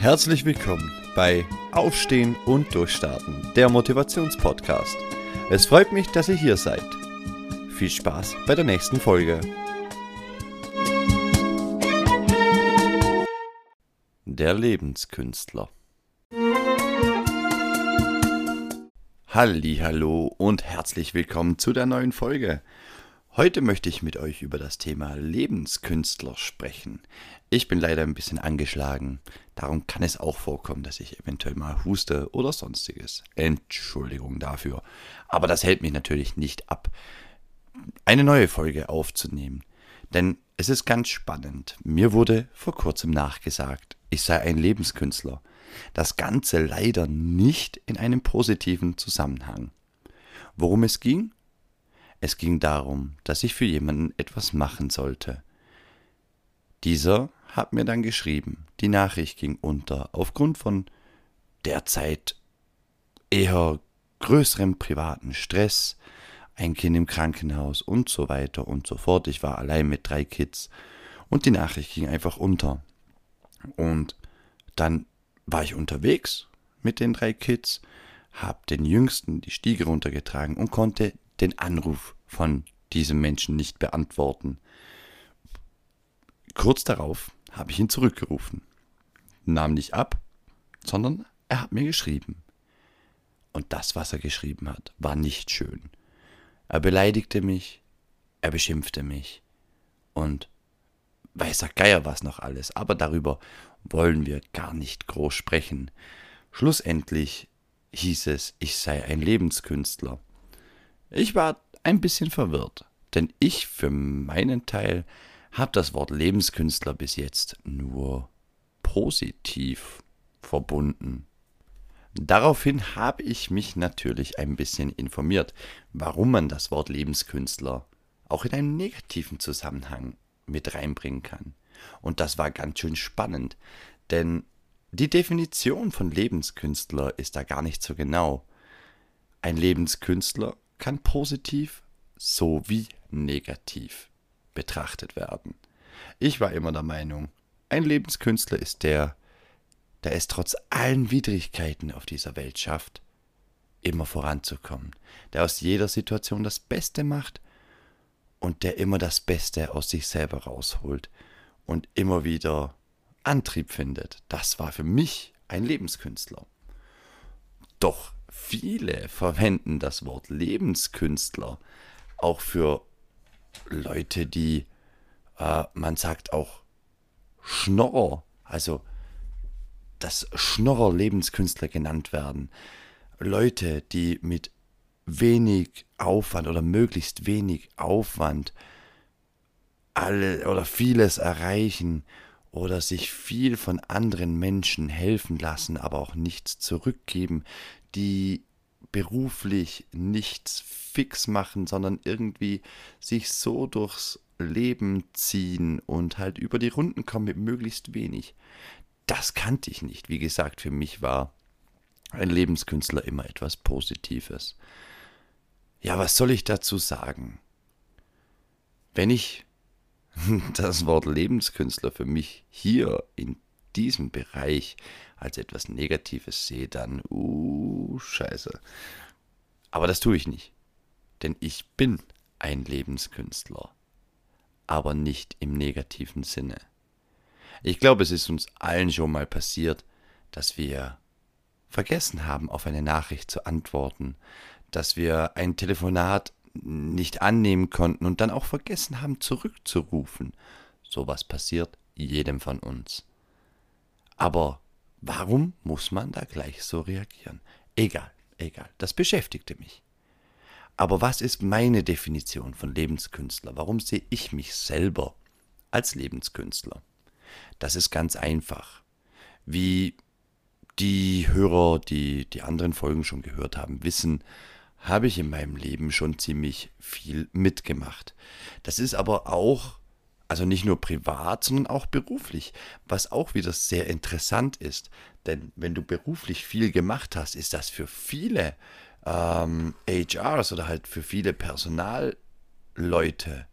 Herzlich willkommen bei Aufstehen und Durchstarten, der Motivationspodcast. Es freut mich, dass ihr hier seid. Viel Spaß bei der nächsten Folge. Der Lebenskünstler. Hallo und herzlich willkommen zu der neuen Folge. Heute möchte ich mit euch über das Thema Lebenskünstler sprechen. Ich bin leider ein bisschen angeschlagen, darum kann es auch vorkommen, dass ich eventuell mal huste oder sonstiges. Entschuldigung dafür. Aber das hält mich natürlich nicht ab, eine neue Folge aufzunehmen. Denn es ist ganz spannend. Mir wurde vor kurzem nachgesagt, ich sei ein Lebenskünstler. Das Ganze leider nicht in einem positiven Zusammenhang. Worum es ging? Es ging darum, dass ich für jemanden etwas machen sollte. Dieser hat mir dann geschrieben, die Nachricht ging unter, aufgrund von derzeit eher größerem privaten Stress, ein Kind im Krankenhaus und so weiter und so fort. Ich war allein mit drei Kids und die Nachricht ging einfach unter. Und dann war ich unterwegs mit den drei Kids, habe den Jüngsten die Stiege runtergetragen und konnte den Anruf von diesem Menschen nicht beantworten. Kurz darauf habe ich ihn zurückgerufen, nahm nicht ab, sondern er hat mir geschrieben. Und das, was er geschrieben hat, war nicht schön. Er beleidigte mich, er beschimpfte mich und weiß der Geier was noch alles, aber darüber wollen wir gar nicht groß sprechen. Schlussendlich hieß es, ich sei ein Lebenskünstler. Ich war ein bisschen verwirrt, denn ich für meinen Teil habe das Wort Lebenskünstler bis jetzt nur positiv verbunden. Daraufhin habe ich mich natürlich ein bisschen informiert, warum man das Wort Lebenskünstler auch in einem negativen Zusammenhang mit reinbringen kann. Und das war ganz schön spannend, denn die Definition von Lebenskünstler ist da gar nicht so genau. Ein Lebenskünstler kann positiv sowie negativ betrachtet werden. Ich war immer der Meinung, ein Lebenskünstler ist der, der es trotz allen Widrigkeiten auf dieser Welt schafft, immer voranzukommen, der aus jeder Situation das Beste macht und der immer das Beste aus sich selber rausholt und immer wieder Antrieb findet. Das war für mich ein Lebenskünstler. Doch viele verwenden das Wort Lebenskünstler auch für Leute, die, äh, man sagt auch Schnorrer, also dass Schnorrer Lebenskünstler genannt werden. Leute, die mit wenig Aufwand oder möglichst wenig Aufwand alle oder vieles erreichen oder sich viel von anderen Menschen helfen lassen, aber auch nichts zurückgeben, die beruflich nichts fix machen, sondern irgendwie sich so durchs Leben ziehen und halt über die Runden kommen mit möglichst wenig. Das kannte ich nicht. Wie gesagt, für mich war ein Lebenskünstler immer etwas Positives. Ja, was soll ich dazu sagen? Wenn ich das Wort Lebenskünstler für mich hier in diesem Bereich als etwas Negatives sehe, dann, uh, scheiße. Aber das tue ich nicht. Denn ich bin ein Lebenskünstler. Aber nicht im negativen Sinne. Ich glaube, es ist uns allen schon mal passiert, dass wir vergessen haben, auf eine Nachricht zu antworten, dass wir ein Telefonat nicht annehmen konnten und dann auch vergessen haben, zurückzurufen. Sowas passiert jedem von uns. Aber warum muss man da gleich so reagieren? Egal, egal, das beschäftigte mich. Aber was ist meine Definition von Lebenskünstler? Warum sehe ich mich selber als Lebenskünstler? Das ist ganz einfach. Wie die Hörer, die die anderen Folgen schon gehört haben, wissen, habe ich in meinem Leben schon ziemlich viel mitgemacht. Das ist aber auch, also nicht nur privat, sondern auch beruflich, was auch wieder sehr interessant ist. Denn wenn du beruflich viel gemacht hast, ist das für viele ähm, HRs oder halt für viele Personalleute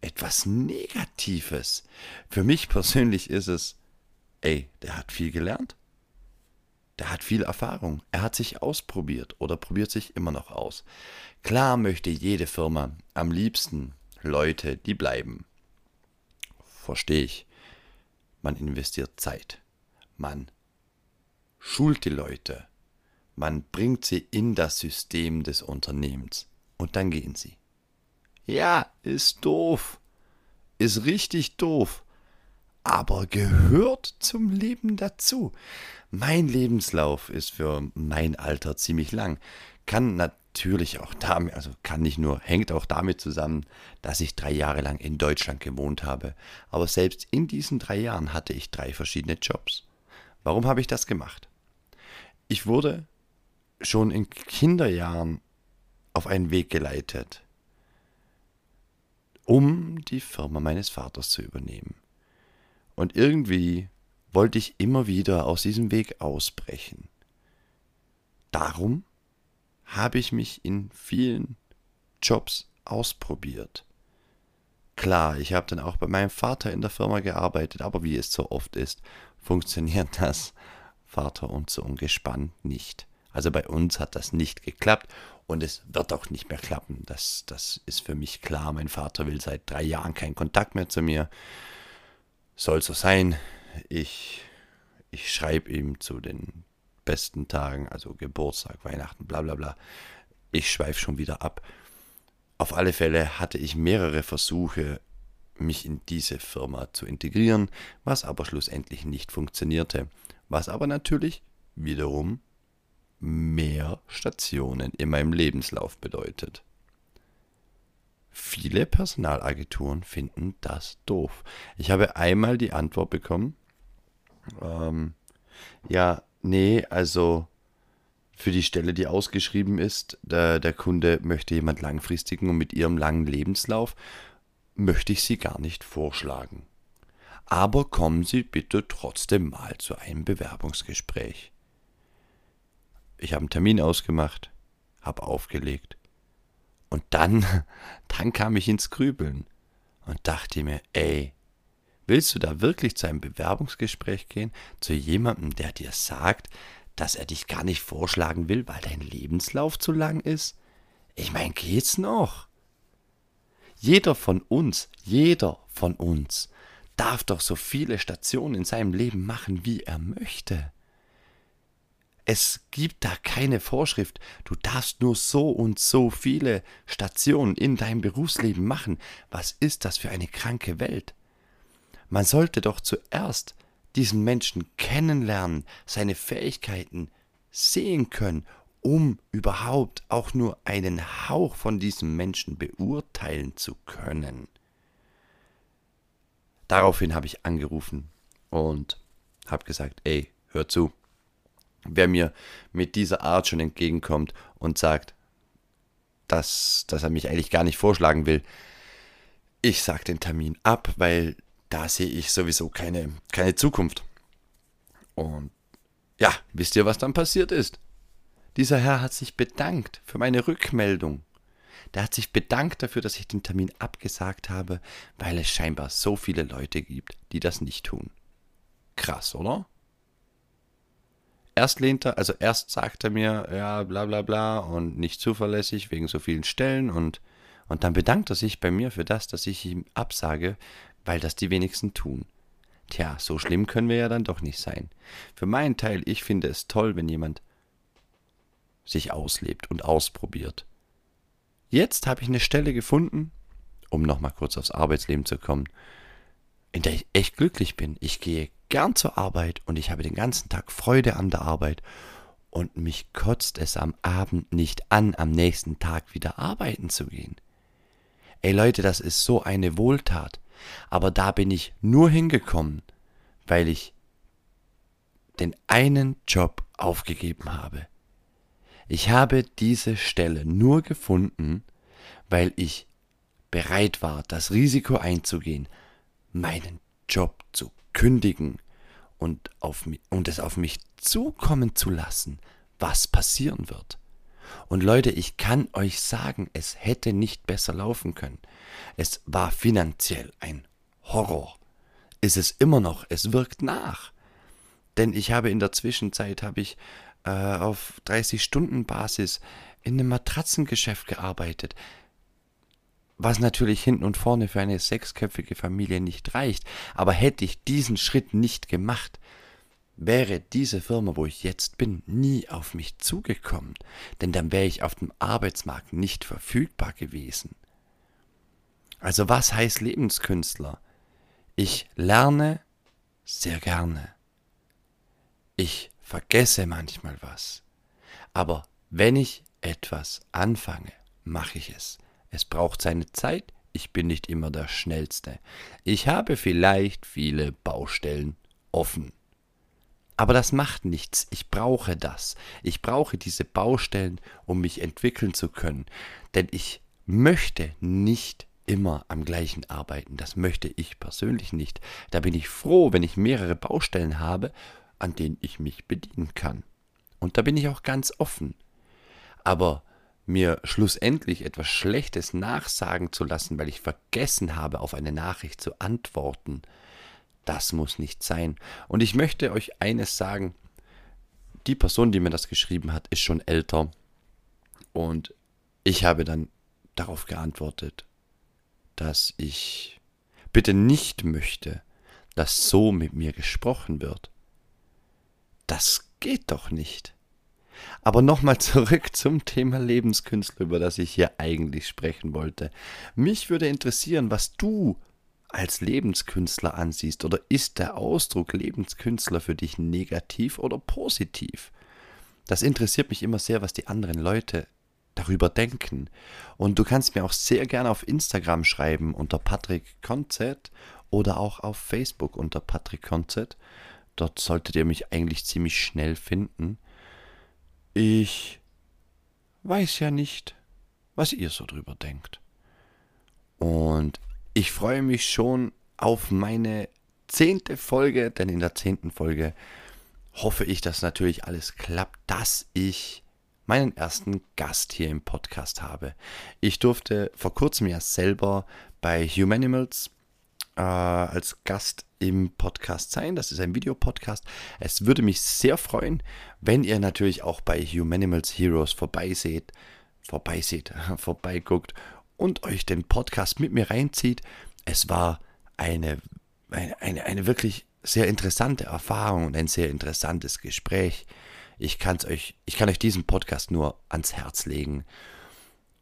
etwas Negatives. Für mich persönlich ist es, ey, der hat viel gelernt, der hat viel Erfahrung. Er hat sich ausprobiert oder probiert sich immer noch aus. Klar möchte jede Firma am liebsten Leute, die bleiben. Verstehe ich. Man investiert Zeit. Man schult die Leute. Man bringt sie in das System des Unternehmens. Und dann gehen sie. Ja, ist doof. Ist richtig doof. Aber gehört zum Leben dazu. Mein Lebenslauf ist für mein Alter ziemlich lang. Kann natürlich auch damit, also kann nicht nur, hängt auch damit zusammen, dass ich drei Jahre lang in Deutschland gewohnt habe. Aber selbst in diesen drei Jahren hatte ich drei verschiedene Jobs. Warum habe ich das gemacht? Ich wurde schon in Kinderjahren auf einen Weg geleitet, um die Firma meines Vaters zu übernehmen. Und irgendwie wollte ich immer wieder aus diesem Weg ausbrechen. Darum habe ich mich in vielen Jobs ausprobiert. Klar, ich habe dann auch bei meinem Vater in der Firma gearbeitet, aber wie es so oft ist, funktioniert das Vater und Sohn gespannt nicht. Also bei uns hat das nicht geklappt und es wird auch nicht mehr klappen. Das, das ist für mich klar. Mein Vater will seit drei Jahren keinen Kontakt mehr zu mir. Soll so sein. Ich, ich schreibe ihm zu den besten Tagen, also Geburtstag, Weihnachten, bla bla bla. Ich schweife schon wieder ab. Auf alle Fälle hatte ich mehrere Versuche, mich in diese Firma zu integrieren, was aber schlussendlich nicht funktionierte. Was aber natürlich wiederum mehr Stationen in meinem Lebenslauf bedeutet. Viele Personalagenturen finden das doof. Ich habe einmal die Antwort bekommen, ähm, ja, nee, also für die Stelle, die ausgeschrieben ist, der, der Kunde möchte jemand langfristigen und mit ihrem langen Lebenslauf möchte ich sie gar nicht vorschlagen. Aber kommen Sie bitte trotzdem mal zu einem Bewerbungsgespräch. Ich habe einen Termin ausgemacht, habe aufgelegt. Und dann, dann kam ich ins Grübeln und dachte mir, ey, Willst du da wirklich zu einem Bewerbungsgespräch gehen, zu jemandem, der dir sagt, dass er dich gar nicht vorschlagen will, weil dein Lebenslauf zu lang ist? Ich meine, geht's noch? Jeder von uns, jeder von uns darf doch so viele Stationen in seinem Leben machen, wie er möchte. Es gibt da keine Vorschrift. Du darfst nur so und so viele Stationen in deinem Berufsleben machen. Was ist das für eine kranke Welt? Man sollte doch zuerst diesen Menschen kennenlernen, seine Fähigkeiten sehen können, um überhaupt auch nur einen Hauch von diesem Menschen beurteilen zu können. Daraufhin habe ich angerufen und habe gesagt, ey, hör zu, wer mir mit dieser Art schon entgegenkommt und sagt, dass, dass er mich eigentlich gar nicht vorschlagen will, ich sage den Termin ab, weil da sehe ich sowieso keine, keine Zukunft. Und ja, wisst ihr, was dann passiert ist? Dieser Herr hat sich bedankt für meine Rückmeldung. Der hat sich bedankt dafür, dass ich den Termin abgesagt habe, weil es scheinbar so viele Leute gibt, die das nicht tun. Krass, oder? Erst lehnt er, also erst sagt er mir, ja, bla bla bla und nicht zuverlässig wegen so vielen Stellen und, und dann bedankt er sich bei mir für das, dass ich ihm absage, weil das die wenigsten tun. Tja, so schlimm können wir ja dann doch nicht sein. Für meinen Teil, ich finde es toll, wenn jemand sich auslebt und ausprobiert. Jetzt habe ich eine Stelle gefunden, um nochmal kurz aufs Arbeitsleben zu kommen, in der ich echt glücklich bin. Ich gehe gern zur Arbeit und ich habe den ganzen Tag Freude an der Arbeit und mich kotzt es am Abend nicht an, am nächsten Tag wieder arbeiten zu gehen. Ey Leute, das ist so eine Wohltat. Aber da bin ich nur hingekommen, weil ich den einen Job aufgegeben habe. Ich habe diese Stelle nur gefunden, weil ich bereit war, das Risiko einzugehen, meinen Job zu kündigen und, auf und es auf mich zukommen zu lassen, was passieren wird. Und Leute, ich kann euch sagen, es hätte nicht besser laufen können. Es war finanziell ein Horror. Ist es immer noch, es wirkt nach. Denn ich habe in der Zwischenzeit, habe ich äh, auf 30-Stunden-Basis in einem Matratzengeschäft gearbeitet. Was natürlich hinten und vorne für eine sechsköpfige Familie nicht reicht. Aber hätte ich diesen Schritt nicht gemacht, wäre diese Firma, wo ich jetzt bin, nie auf mich zugekommen. Denn dann wäre ich auf dem Arbeitsmarkt nicht verfügbar gewesen. Also was heißt Lebenskünstler? Ich lerne sehr gerne. Ich vergesse manchmal was. Aber wenn ich etwas anfange, mache ich es. Es braucht seine Zeit, ich bin nicht immer der Schnellste. Ich habe vielleicht viele Baustellen offen. Aber das macht nichts. Ich brauche das. Ich brauche diese Baustellen, um mich entwickeln zu können. Denn ich möchte nicht immer am gleichen arbeiten. Das möchte ich persönlich nicht. Da bin ich froh, wenn ich mehrere Baustellen habe, an denen ich mich bedienen kann. Und da bin ich auch ganz offen. Aber mir schlussendlich etwas Schlechtes nachsagen zu lassen, weil ich vergessen habe, auf eine Nachricht zu antworten, das muss nicht sein. Und ich möchte euch eines sagen, die Person, die mir das geschrieben hat, ist schon älter. Und ich habe dann darauf geantwortet, dass ich bitte nicht möchte, dass so mit mir gesprochen wird. Das geht doch nicht. Aber nochmal zurück zum Thema Lebenskünstler, über das ich hier eigentlich sprechen wollte. Mich würde interessieren, was du als Lebenskünstler ansiehst. Oder ist der Ausdruck Lebenskünstler für dich negativ oder positiv? Das interessiert mich immer sehr, was die anderen Leute darüber denken. Und du kannst mir auch sehr gerne auf Instagram schreiben unter Patrick Konzett oder auch auf Facebook unter Patrick Konzett. Dort solltet ihr mich eigentlich ziemlich schnell finden. Ich weiß ja nicht, was ihr so drüber denkt. Und ich freue mich schon auf meine zehnte Folge, denn in der zehnten Folge hoffe ich, dass natürlich alles klappt, dass ich meinen ersten Gast hier im Podcast habe. Ich durfte vor kurzem ja selber bei Humanimals äh, als Gast im Podcast sein. Das ist ein Videopodcast. Es würde mich sehr freuen, wenn ihr natürlich auch bei Humanimals Heroes vorbeiseht, vorbeiseht, vorbeiguckt und euch den Podcast mit mir reinzieht. Es war eine, eine, eine, eine wirklich sehr interessante Erfahrung und ein sehr interessantes Gespräch. Ich, kann's euch, ich kann euch diesen Podcast nur ans Herz legen.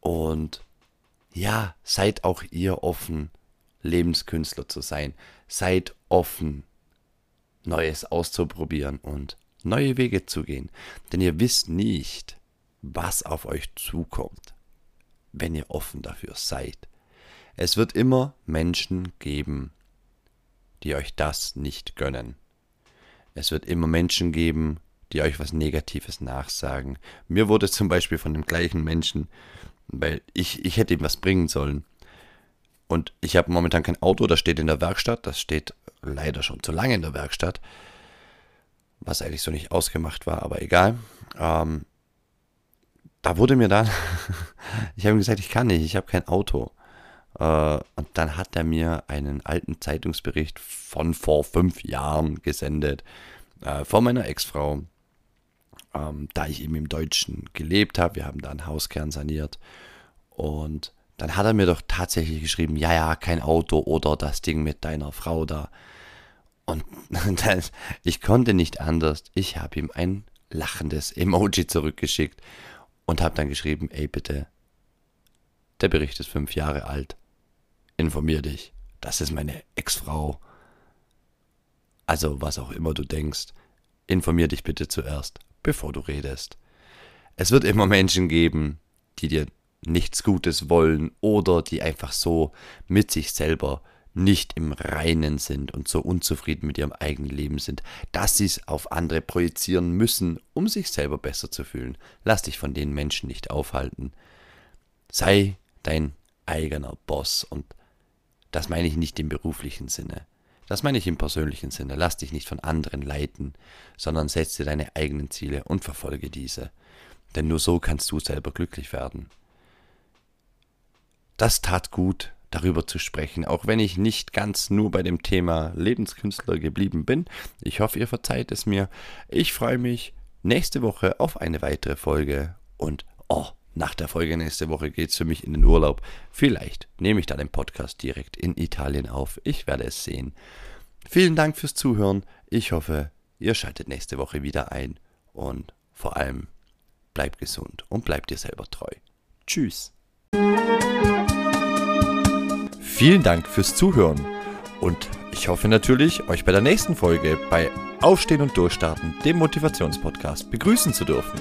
Und ja, seid auch ihr offen, Lebenskünstler zu sein. Seid offen, Neues auszuprobieren und neue Wege zu gehen. Denn ihr wisst nicht, was auf euch zukommt, wenn ihr offen dafür seid. Es wird immer Menschen geben, die euch das nicht gönnen. Es wird immer Menschen geben, die euch was Negatives nachsagen. Mir wurde zum Beispiel von dem gleichen Menschen, weil ich, ich hätte ihm was bringen sollen. Und ich habe momentan kein Auto, das steht in der Werkstatt, das steht leider schon zu lange in der Werkstatt, was eigentlich so nicht ausgemacht war, aber egal. Ähm, da wurde mir dann, ich habe ihm gesagt, ich kann nicht, ich habe kein Auto. Äh, und dann hat er mir einen alten Zeitungsbericht von vor fünf Jahren gesendet, äh, von meiner Ex-Frau, ähm, da ich eben im Deutschen gelebt habe. Wir haben da einen Hauskern saniert. Und dann hat er mir doch tatsächlich geschrieben, ja, ja, kein Auto oder das Ding mit deiner Frau da. Und das, ich konnte nicht anders. Ich habe ihm ein lachendes Emoji zurückgeschickt und habe dann geschrieben, ey bitte, der Bericht ist fünf Jahre alt. Informier dich. Das ist meine Ex-Frau. Also was auch immer du denkst, informier dich bitte zuerst bevor du redest. Es wird immer Menschen geben, die dir nichts Gutes wollen oder die einfach so mit sich selber nicht im Reinen sind und so unzufrieden mit ihrem eigenen Leben sind, dass sie es auf andere projizieren müssen, um sich selber besser zu fühlen. Lass dich von den Menschen nicht aufhalten. Sei dein eigener Boss und das meine ich nicht im beruflichen Sinne. Das meine ich im persönlichen Sinne. Lass dich nicht von anderen leiten, sondern setze deine eigenen Ziele und verfolge diese. Denn nur so kannst du selber glücklich werden. Das tat gut, darüber zu sprechen, auch wenn ich nicht ganz nur bei dem Thema Lebenskünstler geblieben bin. Ich hoffe, ihr verzeiht es mir. Ich freue mich nächste Woche auf eine weitere Folge und oh, nach der Folge nächste Woche geht es für mich in den Urlaub. Vielleicht nehme ich dann den Podcast direkt in Italien auf. Ich werde es sehen. Vielen Dank fürs Zuhören. Ich hoffe, ihr schaltet nächste Woche wieder ein und vor allem bleibt gesund und bleibt dir selber treu. Tschüss. Vielen Dank fürs Zuhören und ich hoffe natürlich, euch bei der nächsten Folge bei Aufstehen und Durchstarten, dem Motivationspodcast, begrüßen zu dürfen.